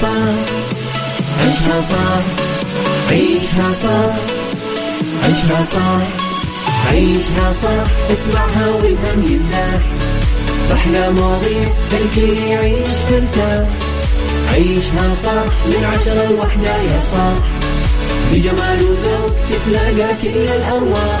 صح عيشها صح عيشها صح عيشها صح عيشها صح اسمعها والهم ينزاح أحلى مواضيع خلي يعيش ترتاح عيشها صح من عشرة لوحدة يا صاح بجمال وذوق تتلاقى كل الأرواح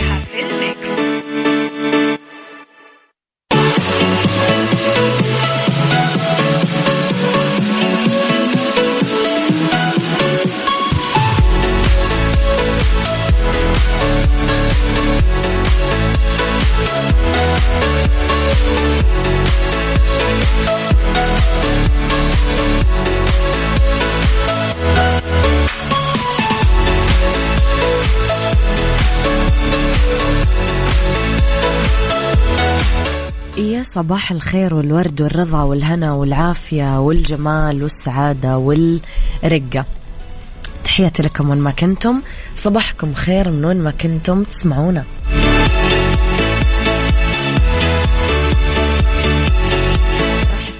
صباح الخير والورد والرضا والهنا والعافية والجمال والسعادة والرقة. تحياتي لكم وين ما كنتم. صباحكم خير من وين ما كنتم تسمعونا.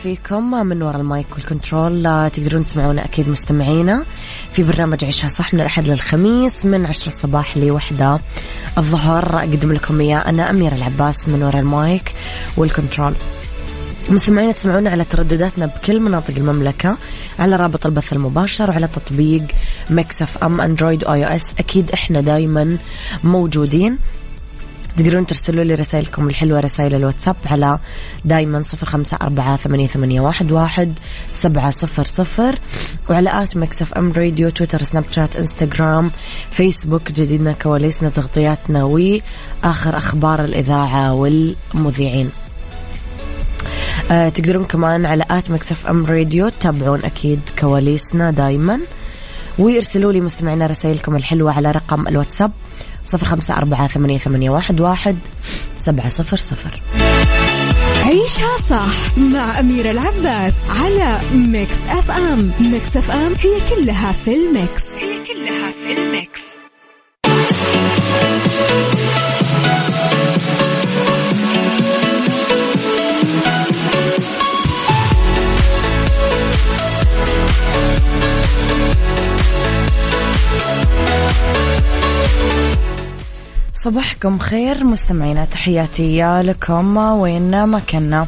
فيكم من وراء ال mic وال control تقدرون تسمعونا أكيد مستمعينا في برنامج عيشها صح من الأحد للخميس من عشرة الصباح لوحدة. الظهر أقدم لكم إياه. أنا أميرة العباس من وراء ال mic وال control. مستمعين تسمعونا على تردداتنا بكل مناطق المملكة على رابط البث المباشر وعلى تطبيق Mix FM Android أو iOS. أكيد إحنا دايما موجودين. تقدرون ترسلوا لي رسائلكم الحلوة رسائل الواتساب على دايما صفر خمسة أربعة ثمانية, ثمانية واحد, واحد سبعة صفر صفر وعلى at Mix FM Radio تويتر سناب شات إنستغرام فيسبوك جديدنا كواليسنا تغطياتنا وآخر أخبار الإذاعة والمذيعين. آه تقدرون كمان على at Mix FM Radio تتابعون أكيد كواليسنا دايما ويرسلوا لي مستمعينا رسائلكم الحلوة على رقم الواتساب صفر خمسة أربعة ثمانية, ثمانية واحد, واحد سبعة صفر صفر. عيشها صح مع أميرة العباس على Mix FM. Mix FM هي كلها في ال mix. هي كلها في ال mix. صباحكم خير مستمعينا تحياتي لكم. وين ما كنا.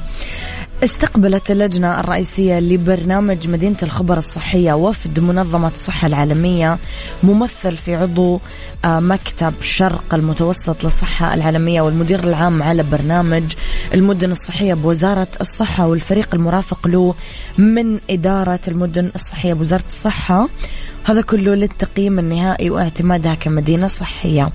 استقبلت اللجنة الرئيسية لبرنامج مدينة الخبر الصحية وفد منظمة الصحة العالمية ممثل في عضو آه، مكتب شرق المتوسط للصحة العالمية والمدير العام على برنامج المدن الصحية بوزارة الصحة والفريق المرافق له من إدارة المدن الصحية بوزارة الصحة. هذا كله للتقييم النهائي واعتمادها كمدينة صحية.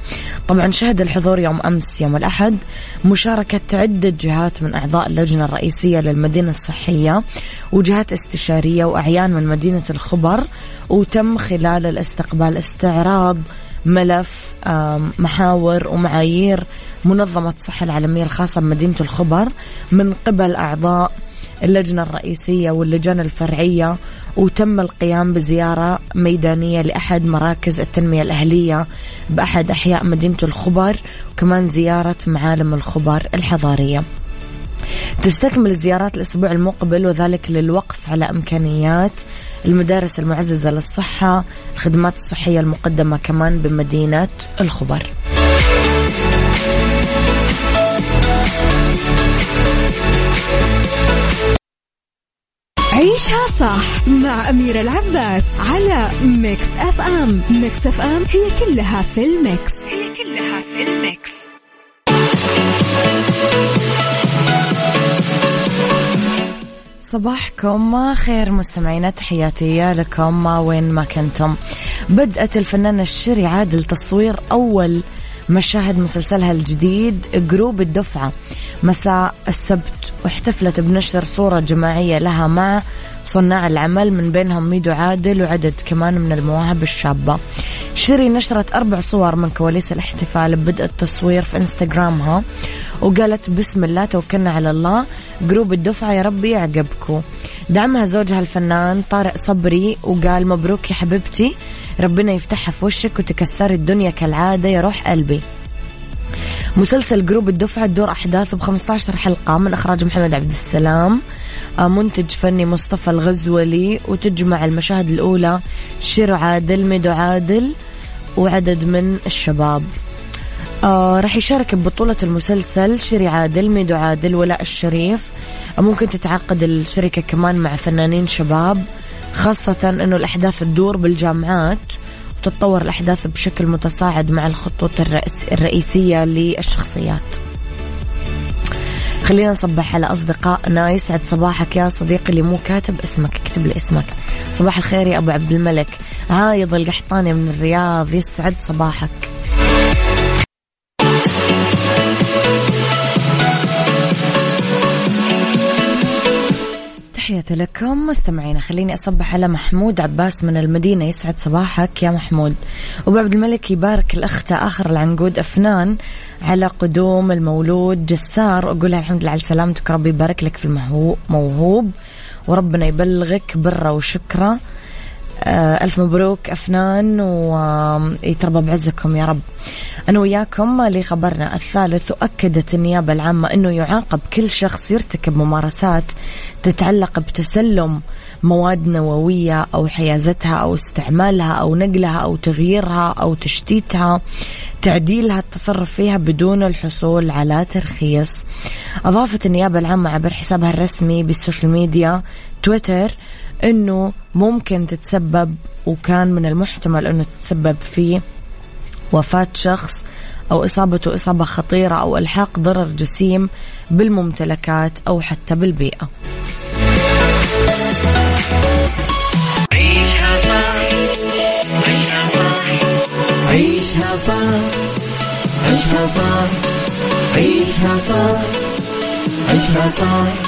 طبعا شهد الحضور يوم أمس يوم الأحد مشاركة عدة جهات من أعضاء اللجنة الرئيسية للمدينة الصحية وجهات استشارية وأعيان من مدينة الخبر وتم خلال الاستقبال استعراض ملف محاور ومعايير منظمة الصحة العالمية الخاصة بمدينة الخبر من قبل أعضاء اللجنة الرئيسية واللجان الفرعية وتم القيام بزيارة ميدانية لأحد مراكز التنمية الأهلية بأحد أحياء مدينة الخبر وكمان زيارة معالم الخبر الحضارية. تستكمل الزيارات الأسبوع المقبل وذلك للوقف على إمكانيات المدارس المعززة للصحة الخدمات الصحية المقدمة كمان بمدينة الخبر. عيشها صح مع أميرة العباس على Mix FM. Mix FM هي كلها في ال mix. هي كلها في ال mix. صباحكم خير مستمعينا تحياتي لكم وين ما كنتم. بدأت الفنانة شيري عادل تصوير أول مشاهد مسلسلها الجديد جروب الدفعة. مساء السبت. واحتفلت بنشر صورة جماعية لها مع صناع العمل من بينهم ميدو عادل وعدد كمان من المواهب الشابة. شيري نشرت أربع صور من كواليس الاحتفال ببدء التصوير في إنستغرامها وقالت بسم الله توكلنا على الله جروب الدفعة يا رب يعجبكم. دعمها زوجها الفنان طارق صبري وقال مبروك يا حبيبتي ربنا يفتحها في وشك وتكسري الدنيا كالعادة يا روح قلبي. مسلسل جروب الدفعة تدور أحداثه ب 15 حلقة من إخراج محمد عبد السلام. آه، منتج فني مصطفى الغزولي وتجمع المشاهد الأولى شيري عادل ميدو عادل وعدد من الشباب. آه راح يشارك ببطولة المسلسل شيري عادل ميدو عادل ولاء الشريف. آه ممكن تتعاقد الشركة كمان مع فنانين شباب خاصة أنه الأحداث تدور بالجامعات. وتتطور الأحداث بشكل متصاعد مع الخطوط الرئيسية للشخصيات. خلينا نصبح على أصدقائنا يسعد صباحك يا صديقي اللي مو كاتب اسمك اكتب لي اسمك. صباح الخير يا أبو عبد الملك. عايض القحطاني من الرياض. يسعد صباحك. تحياتي لكم. مستمعينا خليني أصبح على محمود عباس من المدينة. يسعد صباحك يا محمود. أبو عبد الملك يبارك الأخت آخر العنقود أفنان على قدوم المولود جسار. أقول لها الحمد لله على سلامتك ربي يبارك لك في الموهوب وربنا يبلغك برة وشكرا. آه، ألف مبروك أفنان ويتربى بعزكم يا رب. أنا وياكم لخبرنا الثالث وأكدت النيابة العامة أنه يعاقب كل شخص يرتكب ممارسات تتعلق بتسلم مواد نووية أو حيازتها أو استعمالها أو نقلها أو تغييرها أو تشتيتها. تعديلها التصرف فيها بدون الحصول على ترخيص. أضافت النيابة العامة عبر حسابها الرسمي بال social media تويتر أنه ممكن تتسبب وكان من المحتمل أنه تتسبب في وفاة شخص أو إصابته إصابة خطيرة أو إلحاق ضرر جسيم بالممتلكات أو حتى بالبيئة. عيشها صح عيشها صح عيشها صح عيشها صح عيشها صح عيشها صح.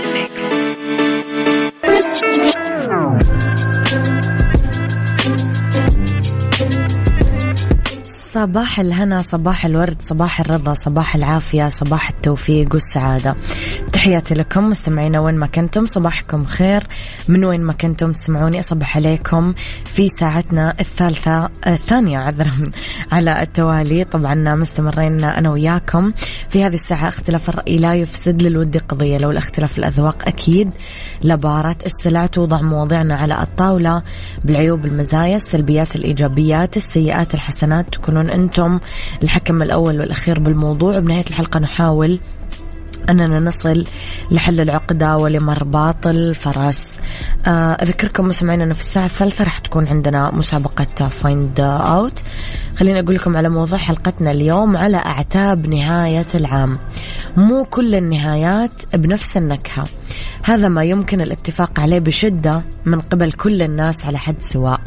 صباح الهنا صباح الورد صباح الرضا صباح العافية صباح التوفيق والسعادة. تحياتي لكم مستمعينا وين ما كنتم صباحكم خير. من وين ما كنتم تسمعوني أصبح عليكم في ساعتنا الثالثة الثانية عذرا على التوالي. طبعا مستمرين أنا وياكم في هذه الساعة. اختلاف الرأي لا يفسد للود قضية. لو الاختلاف الأذواق أكيد لبارة السلع توضع مواضيعنا على الطاولة. بالعيوب المزايا السلبيات الإيجابيات السيئات الحسنات تكونون أنتم الحكم الأول والأخير بالموضوع. بنهاية الحلقة نحاول أننا نصل لحل العقدة ولمرباط الفرس آه، أذكركم مسمعين أنه في الساعة الثالثة راح تكون عندنا مسابقة فايند أوت خليني أقول لكم على موضوع حلقتنا اليوم على أعتاب نهاية العام. مو كل النهايات بنفس النكهة. هذا ما يمكن الاتفاق عليه بشدة من قبل كل الناس على حد سواء.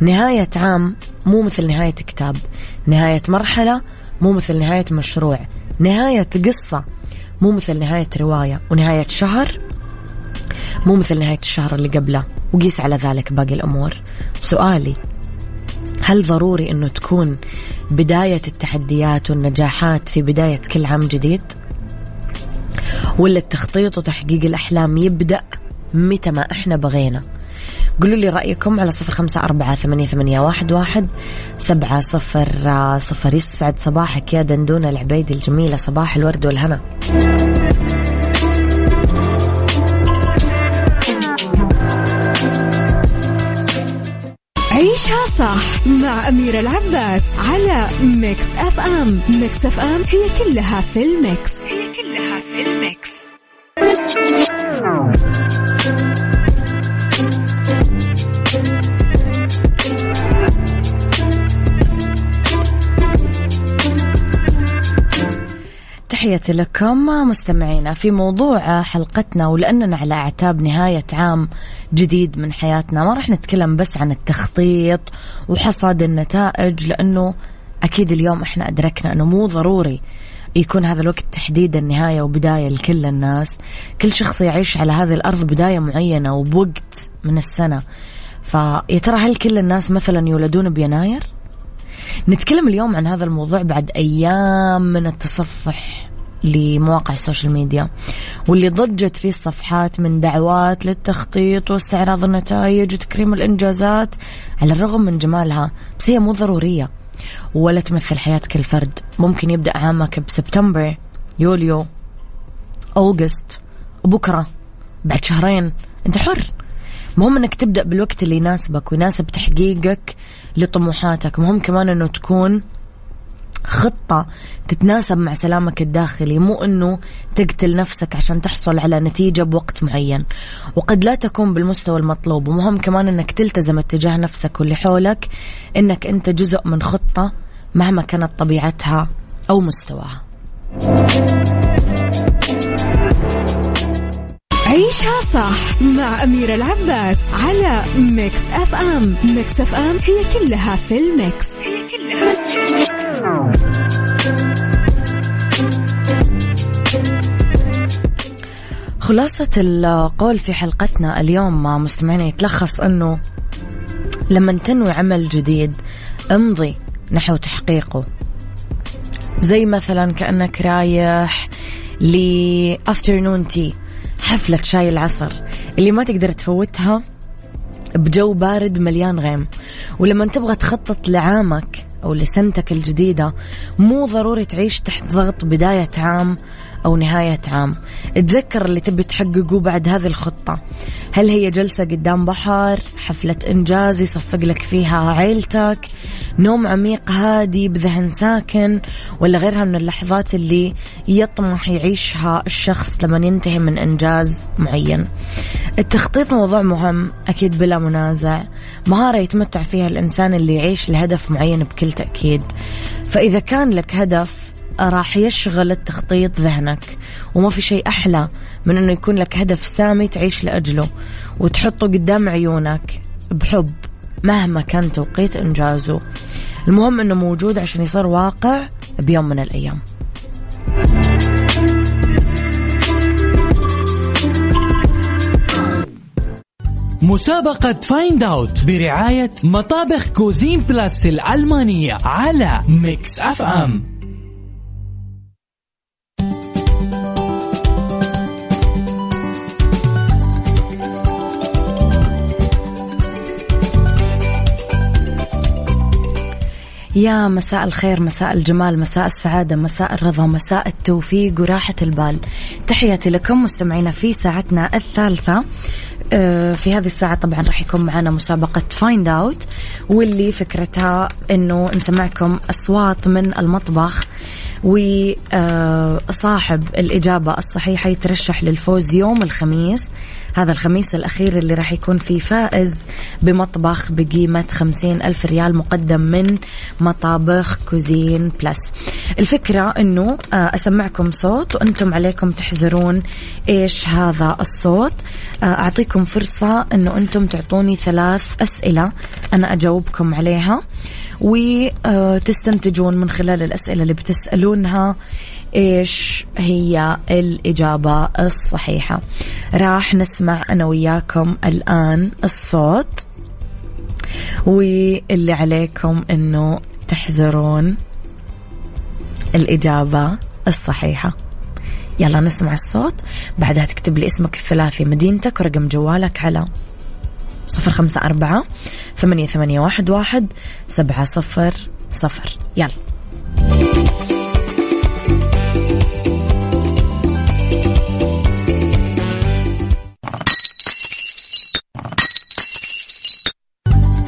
نهاية عام مو مثل نهاية كتاب. نهاية مرحلة مو مثل نهاية مشروع. نهاية قصة مو مثل نهاية رواية. ونهاية شهر مو مثل نهاية الشهر اللي قبله. وقيس على ذلك باقي الأمور. سؤالي هل ضروري أنه تكون بداية التحديات والنجاحات في بداية كل عام جديد؟ ولا التخطيط وتحقيق الأحلام يبدأ متى ما إحنا بغينا. قولوا لي رأيكم على صفر خمسة أربعة ثمانية, ثمانية واحد, واحد سبعة صفر صفر. يسعد صباحك يا دندونة العبيد الجميلة صباح الورد والهنا. عيشها صح مع أميرة العباس على Mix FM. Mix FM هي كلها في ال mix. هي كلها تحياتي لكم مستمعينا في موضوع حلقتنا ولأننا على أعتاب نهاية عام جديد من حياتنا. ما راح نتكلم بس عن التخطيط وحصاد النتائج لأنه أكيد اليوم إحنا أدركنا أنه مو ضروري يكون هذا الوقت تحديدا نهاية وبداية لكل الناس. كل شخص يعيش على هذه الأرض بداية معينة وبوقت من السنة. فيا ترى هل كل الناس مثلا يولدون بيناير؟ نتكلم اليوم عن هذا الموضوع بعد أيام من التصفح لمواقع ال social media واللي ضجت فيه الصفحات من دعوات للتخطيط واستعراض النتائج وتكريم الإنجازات على الرغم من جمالها بس هي مو ضرورية ولا تمثل حياة كل فرد. ممكن يبدأ عامك بسبتمبر يوليو أوغست وبكرة بعد شهرين. أنت حر. مهم إنك تبدأ بالوقت اللي يناسبك ويناسب تحقيقك لطموحاتك. مهم كمان إنه تكون خطة تتناسب مع سلامك الداخلي مو إنه تقتل نفسك عشان تحصل على نتيجة بوقت معين. وقد لا تكون بالمستوى المطلوب. ومهم كمان إنك تلتزم اتجاه نفسك واللي حولك إنك أنت جزء من خطة مهما كانت طبيعتها أو مستواها. عيشها صح مع أميرة العباس على Mix FM. Mix FM هي كلها في ال mix. هي كلها في ال mix. خلاصة القول في حلقتنا اليوم مع مستمعينا يتلخص أنه لما تنوي عمل جديد امضي نحو تحقيقه. زي مثلا كأنك رايح لأفترنون تي حفلة شاي العصر. اللي ما تقدر تفوتها بجو بارد مليان غيم. ولما تبغى تخطط لعامك أو لسنتك الجديدة مو ضروري تعيش تحت ضغط بداية عام أو نهاية عام. تذكر اللي تبي تحققه بعد هذه الخطة. هل هي جلسة قدام بحر حفلة إنجاز يصفق لك فيها عيلتك نوم عميق هادي بذهن ساكن ولا غيرها من اللحظات اللي يطمح يعيشها الشخص لما ينتهي من إنجاز معين. التخطيط موضوع مهم أكيد بلا منازع. مهارة يتمتع فيها الإنسان اللي يعيش لهدف معين بكل تأكيد فإذا كان لك هدف راح يشغل التخطيط ذهنك. وما في شيء أحلى من أنه يكون لك هدف سامي تعيش لأجله وتحطه قدام عيونك بحب مهما كان توقيت إنجازه. المهم أنه موجود عشان يصير واقع بيوم من الأيام. مسابقة Find Out برعاية مطابخ Cuisine Plus الألمانية على Mix FM يا مساء الخير مساء الجمال مساء السعادة مساء الرضا مساء التوفيق وراحة البال. تحياتي لكم مستمعينا في ساعتنا الثالثة. آه، في هذه الساعة طبعا راح يكون معنا مسابقة Find Out واللي فكرتها إنه نسمعكم أصوات من المطبخ. وصاحب الإجابة الصحيحة يترشح للفوز يوم الخميس. هذا الخميس الأخير اللي راح يكون فيه فائز بمطبخ بقيمة خمسين ألف ريال مقدم من مطابخ Cuisine Plus. الفكرة أنه أسمعكم صوت وأنتم عليكم تحزرون إيش هذا الصوت. أعطيكم فرصة أنه أنتم تعطوني ثلاث أسئلة أنا أجاوبكم عليها. وتستنتجون من خلال الأسئلة اللي بتسألونها إيش هي الإجابة الصحيحة؟ راح نسمع أنا وياكم الآن الصوت واللي عليكم أنه تحزرون الإجابة الصحيحة. يلا نسمع الصوت بعدها تكتب لي اسمك الثلاثي مدينتك ورقم جوالك على صفر خمسة أربعة ثمانية, ثمانية واحد, واحد سبعة صفر صفر. يلا.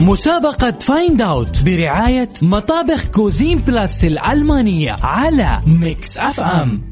مسابقة Find Out برعاية مطابخ Cuisine Plus الألمانية على Mix FM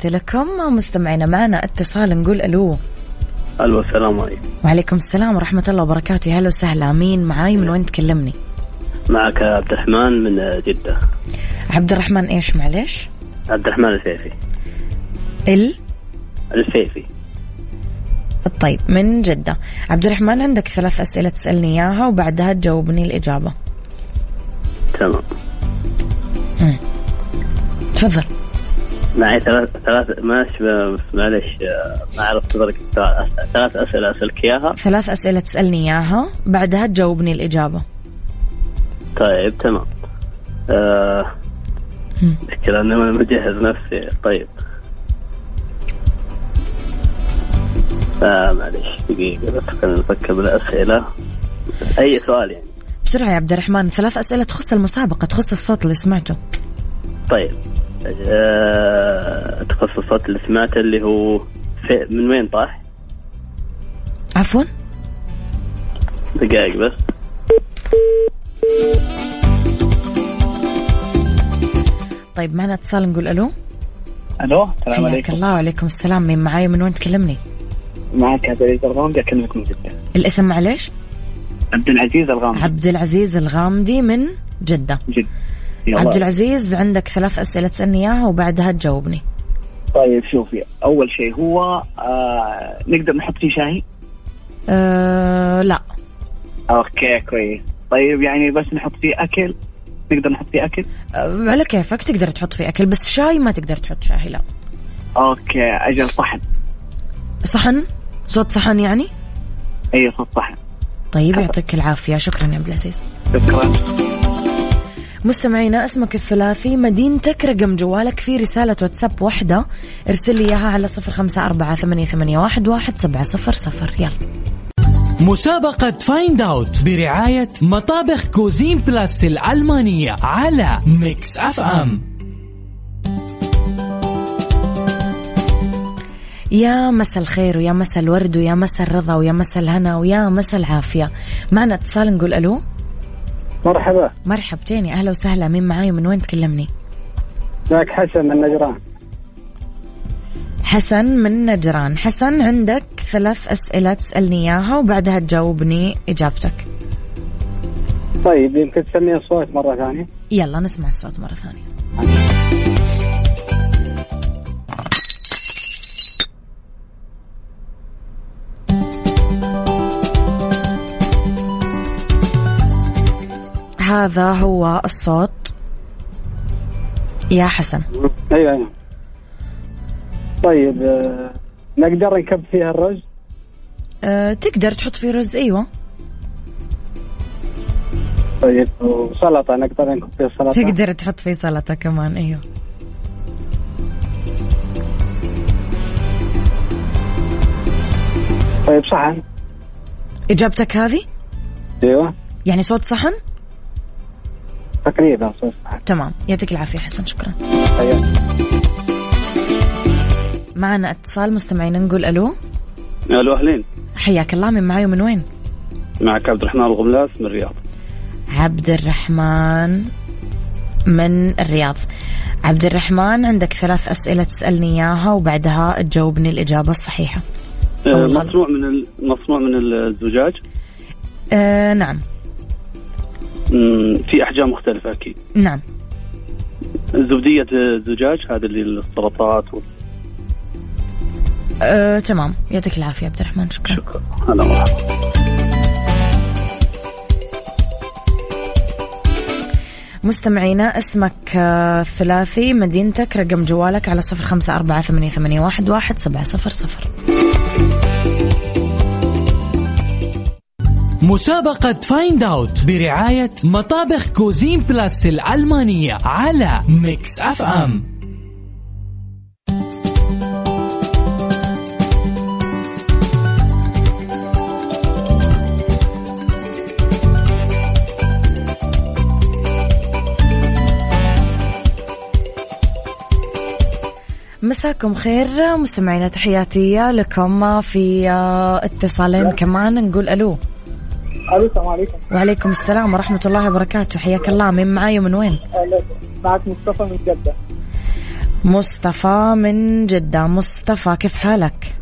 تحياتي لكم مستمعينا معنا اتصال نقول ألو. ألو السلام عليكم. وعليكم السلام ورحمة الله وبركاته. هلا وسهلا مين معاي من وين تكلمني؟ معك عبد الرحمن من جدة. عبد الرحمن إيش؟ معلش. عبد الرحمن الفيفي ال؟ الفيفي طيب من جدة. عبد الرحمن عندك ثلاث أسئلة تسألني إياها وبعدها تجاوبني الإجابة. تمام. تفضل. معي ثلاث ثلاث ماشي معلش آه، ما عرفت صدرك. ثلاث أسئلة أسألك إياها. ثلاث أسئلة تسألني إياها. بعدها تجاوبني الإجابة. طيب تمام. آه مم. مشكلة أني ما مجهز نفسي. طيب. آه معلش دقيقة بس خلينا نفكر بالأسئلة. أي سؤال يعني؟ بسرعة يا عبد الرحمن ثلاث أسئلة تخص المسابقة تخص الصوت اللي سمعته. طيب. آه تخصص الصوت اللي سمعته اللي هو من وين طاح؟ عفوا. دقائق بس. طيب معنا اتصال نقول ألو. ألو السلام حياك عليكم. الله وعليكم السلام. مين معاي من وين تكلمني؟ معك عبد العزيز الغامدي اكلمك من جده الاسم معلش عبد العزيز الغامدي. عبد العزيز الغامدي من جدة. جد يلا. عبد العزيز عندك ثلاث أسئلة تسألني إياها وبعدها تجاوبني. طيب شوفي أول شيء هو آه نقدر نحط فيه شاهي؟ أه لا. أوكي كويس. طيب يعني بس نحط فيه أكل؟ نقدر نحط فيه أكل؟ أه على كيفك تقدر تحط فيه أكل بس شاي ما تقدر تحط شاي لا. Okay أجل صحن. صحن؟ صوت صحن يعني؟ اي صوت صحن. طيب يعطيك العافية. شكرا يا عبد العزيز شكرا. مستمعينا اسمك الثلاثي مدينتك رقم جوالك في رسالة واتساب واحدة. ارسل لي إياها على صفر خمسة أربعة ثمانية, ثمانية واحد, واحد سبعة صفر صفر يلا. مسابقة Find Out برعاية مطابخ Cuisine Plus الألمانية على Mix FM يا مسا الخير ويا مسا الورد ويا مسا الرضا ويا مسا الهنا ويا مسا العافية. معنا اتصال نقول ألو. مرحبا. مرحبتين أهلا وسهلا. مين معاي؟ من وين تكلمني؟ معك حسن من نجران. حسن من نجران. حسن عندك ثلاث أسئلة تسألني إياها وبعدها تجاوبني إجابتك. طيب يمكن تسمي الصوت مرة ثانية؟ يلا نسمع الصوت مرة ثانية. هذا هو الصوت. يا حسن. أيوه أيوه. طيب آه، نقدر نكب فيها الرز؟ أه تقدر تحط فيه رز أيوه. طيب وسلطة نقدر نكب فيها سلطة؟ تقدر تحط فيه سلطة كمان أيوه. طيب صحن. إجابتك هذه؟ أيوه. يعني صوت صحن؟ تقريبا صحن تمام. يعطيك العافية حسن شكرا. معنا اتصال مستمعين نقول ألو. ألو أهلين. حياك الله من معاي ومن وين؟ معك عبد الرحمن الغملاس من الرياض. عبد الرحمن من الرياض. عبد الرحمن عندك ثلاث أسئلة تسألني إياها وبعدها تجاوبني الإجابة الصحيحة. آه،. مصنوع من مصنوع من الزجاج؟ آه نعم. في أحجام مختلفة أكيد. نعم. زبدية الزجاج هذا اللي السلطات وال- آه تمام. يعطيك العافية عبد الرحمن شكرا. هلا مرحبا مستمعينا اسمك آه، ثلاثي مدينتك رقم جوالك على صفر خمسة أربعة ثمانية, ثمانية واحد, واحد سبعة صفر صفر. مسابقة Find Out برعاية مطابخ Cuisine Plus الألمانية على Mix FM مساكم خير مستمعينا تحياتي لكم في آه، اتصالين كمان. نقول ألو. ألو السلام عليكم. وعليكم السلام ورحمة الله وبركاته. حياك الله. مين معاي ومن وين؟ معك مصطفى من جدة. مصطفى من جدة. مصطفى كيف حالك؟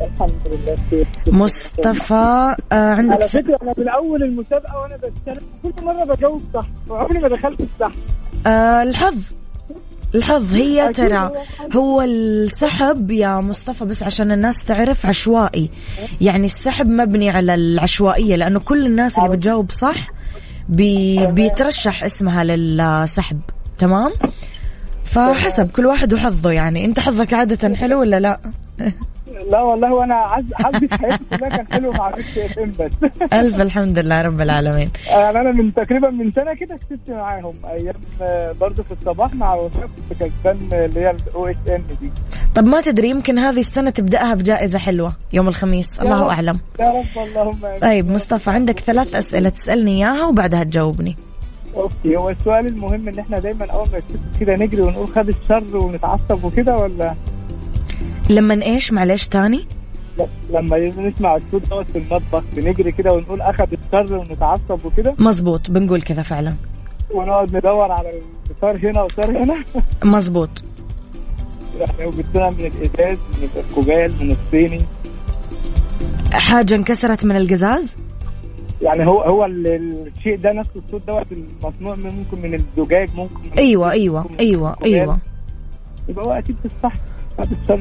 الحمد لله مصطفى آه عندك على فكرة أنا من أول المسابقة وأنا بشتغل كل مرة بجاوب صح وعمري ما دخلت الصح آه الحظ. الحظ هي ترى هو السحب يا مصطفى بس عشان الناس تعرف عشوائي. يعني السحب مبني على العشوائية لأنه كل الناس اللي بتجاوب صح بي بيترشح اسمها للسحب. تمام؟ فحسب كل واحد وحظه يعني. أنت حظك عادة حلو ولا لا؟ لا والله وأنا عز- حظي في حياتي كلها كان حلو مع Mix FM بس. ألف الحمد لله رب العالمين. يعني أنا من تقريبا من سنة كده كسبت معاهم. أيام آه، برضه في الصباح مع وفاء كنت كسبان آه، اللي هي ال OSN دي. طب ما تدري يمكن هذه السنة تبدأها بجائزة حلوة يوم الخميس. الله رب. أعلم. يا رب اللهم. طيب مصطفى عندك ثلاث أسئلة تسألني إياها وبعدها تجاوبني. أوكي هو السؤال المهم إن إحنا دايما أول ما كده نجري ونقول خد الشر ونتعصب وكده ولا؟ لما إيش معلش تاني؟ لما نسمع الصوت دوت في المطبخ بنجري كده ونقول اخذ الشر ونتعصب وكده. مزبوط بنقول كذا فعلا. ونقعد ندور على الصار هنا وصار هنا. مزبوط يعني وجبتنا من الإزاز من الكوبال من الصيني. حاجة انكسرت من القزاز؟ يعني هو هو ال- الشيء ده نفس الصوت دوت المصنوع من ممكن من الزجاج ممكن من أيوة أيوة أيوة أيوة. يبقى هو أكيد في الصحن.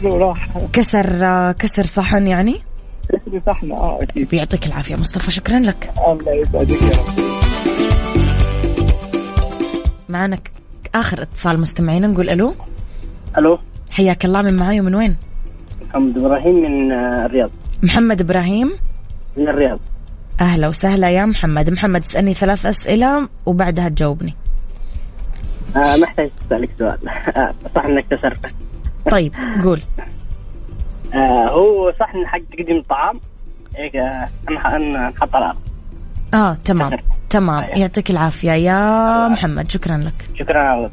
وراح. كسر كسر صحن يعني؟ كسر صحن آه أكيد. يعطيك العافية مصطفى شكرا لك. الله يسعدك يا رب. معنا ك- آخر اتصال مستمعين نقول ألو. ألو. حياك الله من معاي ومن وين؟ محمد إبراهيم من آه، الرياض. محمد إبراهيم. من الرياض. أهلا وسهلا يا محمد. محمد اسألني ثلاث أسئلة وبعدها تجاوبني. آه محتاج اسالك سؤال. آه صح إنك كسرته طيب قول. آه هو صح ان حق تقديم الطعام. هيك ن- نحط على الأرض. آه تمام تمام. يعطيك العافية. يا محمد شكرا لك. شكرا على.